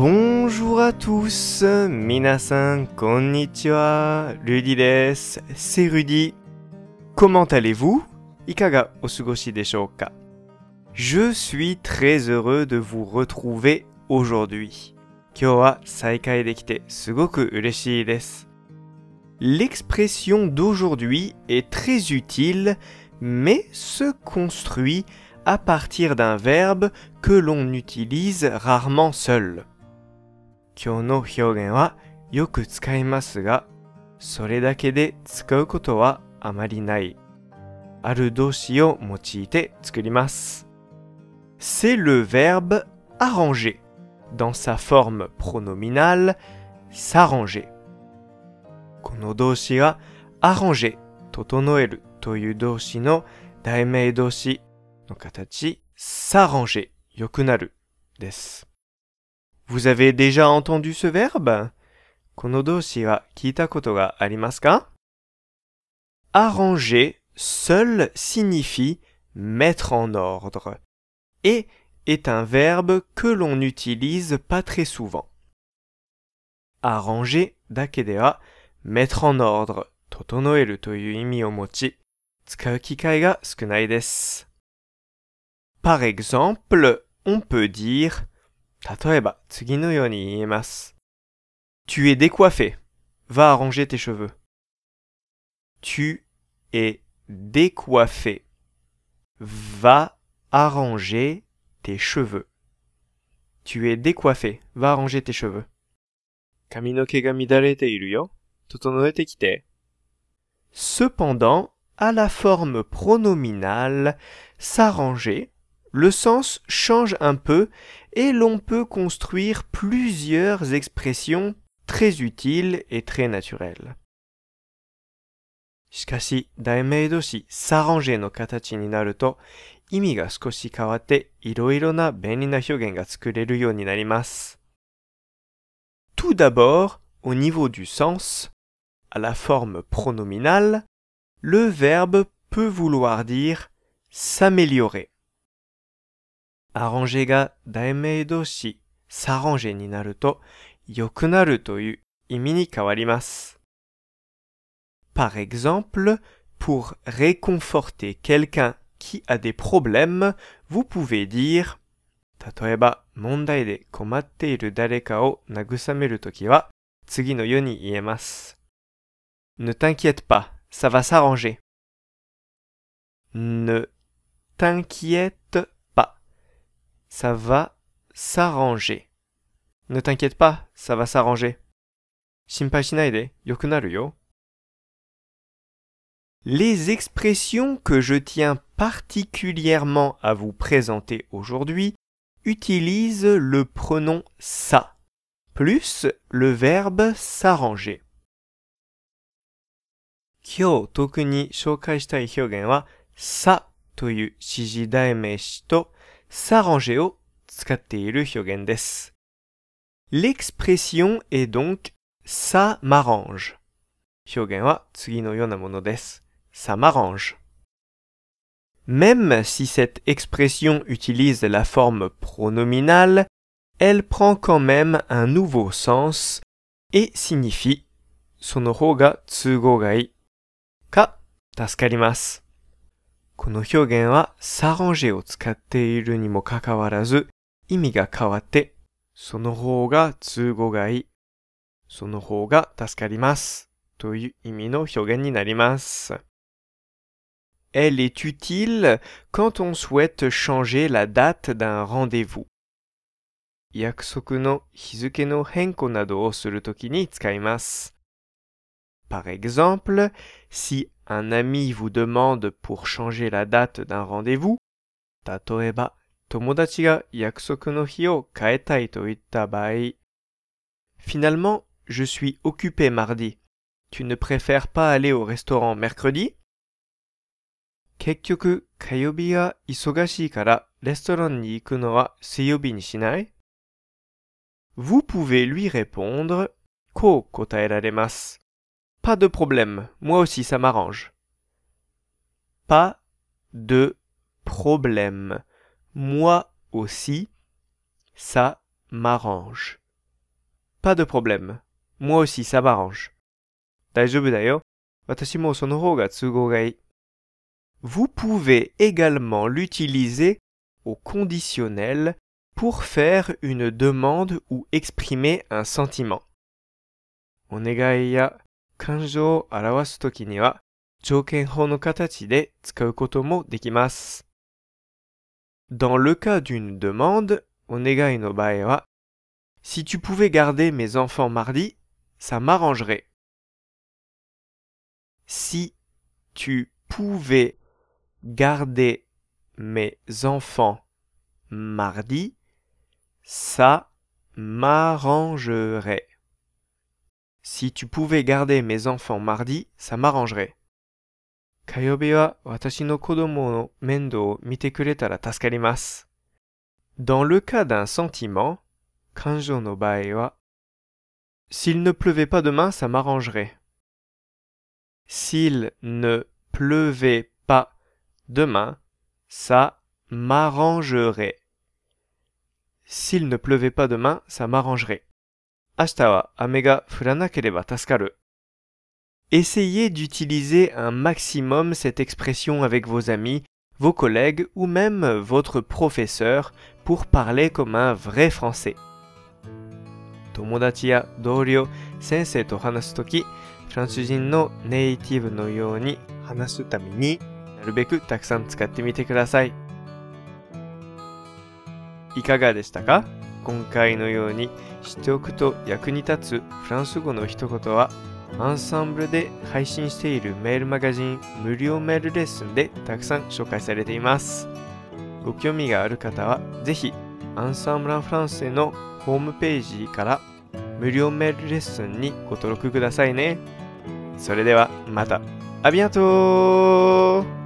Bonjour à tous, minasan konnichiwa, Rudy desu, c'est Rudy. Comment allez-vous? Ikaga osugoshi deshoka? Je suis très heureux de vous retrouver aujourd'hui. Kyo wa saikai dekite sugoku ureshii desu. L'expression d'aujourd'hui est très utile, mais se construit à partir d'un verbe que l'on utilise rarement seul. 今日の表現はよく使いますが、それだけで使うことはあまりない。ある動詞を用いて作ります。C'est le verbe arranger dans sa forme pronominale s'arranger。この動詞は arranger 整えるという動詞の代名動詞の形 s'arranger 良くなるです。Vous avez déjà entendu ce verbe この動詞は聞いたことがありますか Arranger seul signifie mettre en ordre et est un verbe que l'on n'utilise pas très souvent. Arranger だけでは mettre en ordre 整えるという意味を持ち使う機会が少ないです。Par exemple, on peut dire 例えば次のように言えます。Tu es décoiffé. Va arranger tes cheveux. Tu es décoiffé. Va arranger tes cheveux. Tu es décoiffé. Va arranger tes cheveux. 髪の毛が乱れているよ。整えてきて。Cependant, à la forme pronominale s'arranger, le sens change un peu et l'on peut construire plusieurs expressions très utiles et très naturelles. しかし、題名動詞 s'arranger の形になると意味が少し変わっていろいろな便利な表現が作れるようになります。Tout d'abord, au niveau du sens, à la forme pronominale, le verbe peut vouloir dire s'améliorer. arranger が題名動詞 s'arranger になると良くなるという意味に変わります。Par exemple, pour réconforter quelqu'un qui a des problèmes, vous pouvez dire 例えば問題で困っている誰かを慰めるときは次のように言えます。Ne t'inquiète pas, ça va s'arranger. Ne t'inquiète pas, ça va s'arranger. Ne t'inquiète pas, ça va s'arranger. 心配しないで、良くなるよ。Les expressions que je tiens particulièrement à vous présenter aujourd'hui utilisent le pronom ça plus le verbe s'arranger. 今日特に紹介したい表現はさという指示代名詞と s'arranger au L'expression est donc ça m'arrange. Ça m'arrange. Même si cette expression utilise la forme pronominale, elle prend quand même un nouveau sens et signifie sono ka. この表現は s'arranger を使っているにもかかわらず意味が変わってその方が都合がいい。その方が助かります。という意味の表現になります。Elle est utile quand on souhaite changer la date d'un rendez-vous. 約束の日付の変更などをするときに使います。Par exemple, si un ami vous demande pour changer la date d'un rendez-vous, 例えば、友達が約束の日を変えたいと言った場合、Finalement, je suis occupé mardi. Tu ne préfères pas aller au restaurant mercredi? 結局、火曜日が忙しいからレストランに行くのは水曜日にしない Vous pouvez lui répondre こう答えられます。 pas de problème, moi aussi ça m'arrange. Pas de problème, moi aussi ça m'arrange. Pas de problème, moi aussi ça m'arrange. Vous pouvez également l'utiliser au conditionnel pour faire une demande ou exprimer un sentiment. お願いや感情を表すときには条件法の形で使うこともできます。Dans le cas d'une demande, お願いの場合は Si tu pouvais garder mes enfants mardi, ça m'arrangerait. Si tu pouvais garder mes enfants mardi, ça m'arrangerait. Si tu pouvais garder mes enfants mardi, ça m'arrangerait. Dans le cas d'un sentiment, kanjo no bae S'il ne pleuvait pas demain, ça m'arrangerait. S'il ne pleuvait pas demain, ça m'arrangerait. S'il ne pleuvait pas demain, ça m'arrangerait. 明日は雨が降らなければ助かる。Essayez d'utiliser un maximum cette expression avec vos amis, vos collègues ou même votre professeur pour parler comme un vrai français. 友達や同僚、先生と話すとき、フランス人のネイティブのように話すためになるべくたくさん使ってみてください。いかがでしたか 今回のように知っておくと役に立つフランス語の一言はアンサンブルで配信しているメールマガジン無料メールレッスンでたくさん紹介されています。ご興味がある方はぜひアンサンブラフランスのホームページから無料メールレッスンにご登録くださいね。それではまた。アビアント